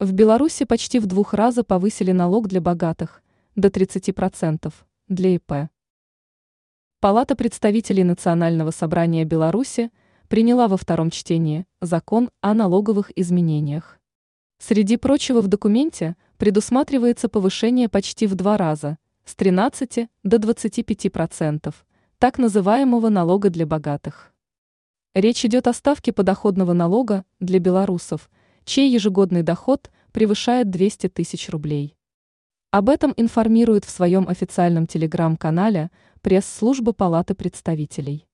В Беларуси почти в двух раза повысили налог для богатых до 30% для ИП. Палата представителей Национального собрания Беларуси приняла во втором чтении закон о налоговых изменениях. Среди прочего в документе предусматривается повышение почти в два раза с 13 до 25% так называемого налога для богатых. Речь идет о ставке подоходного налога для белорусов – чей ежегодный доход превышает 200 тысяч рублей. Об этом информирует в своем официальном телеграм-канале пресс-служба Палаты представителей.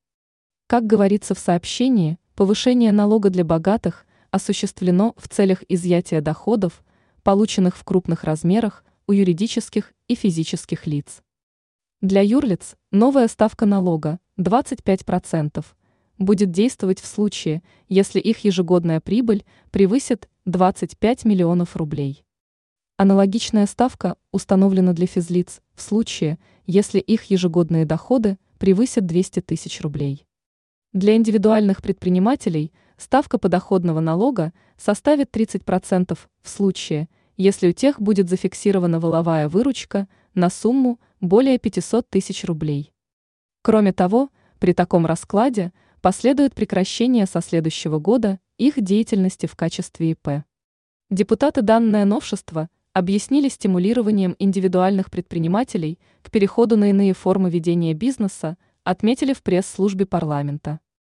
Как говорится в сообщении, повышение налога для богатых осуществлено в целях изъятия доходов, полученных в крупных размерах у юридических и физических лиц. Для юрлиц новая ставка налога 25%, будет действовать в случае, если их ежегодная прибыль превысит 25 миллионов рублей. Аналогичная ставка установлена для физлиц в случае, если их ежегодные доходы превысят 200 тысяч рублей. Для индивидуальных предпринимателей ставка подоходного налога составит 30% в случае, если у тех будет зафиксирована воловая выручка на сумму более 500 тысяч рублей. Кроме того, при таком раскладе – последует прекращение со следующего года их деятельности в качестве ИП. Депутаты данное новшество объяснили стимулированием индивидуальных предпринимателей к переходу на иные формы ведения бизнеса, отметили в пресс-службе парламента.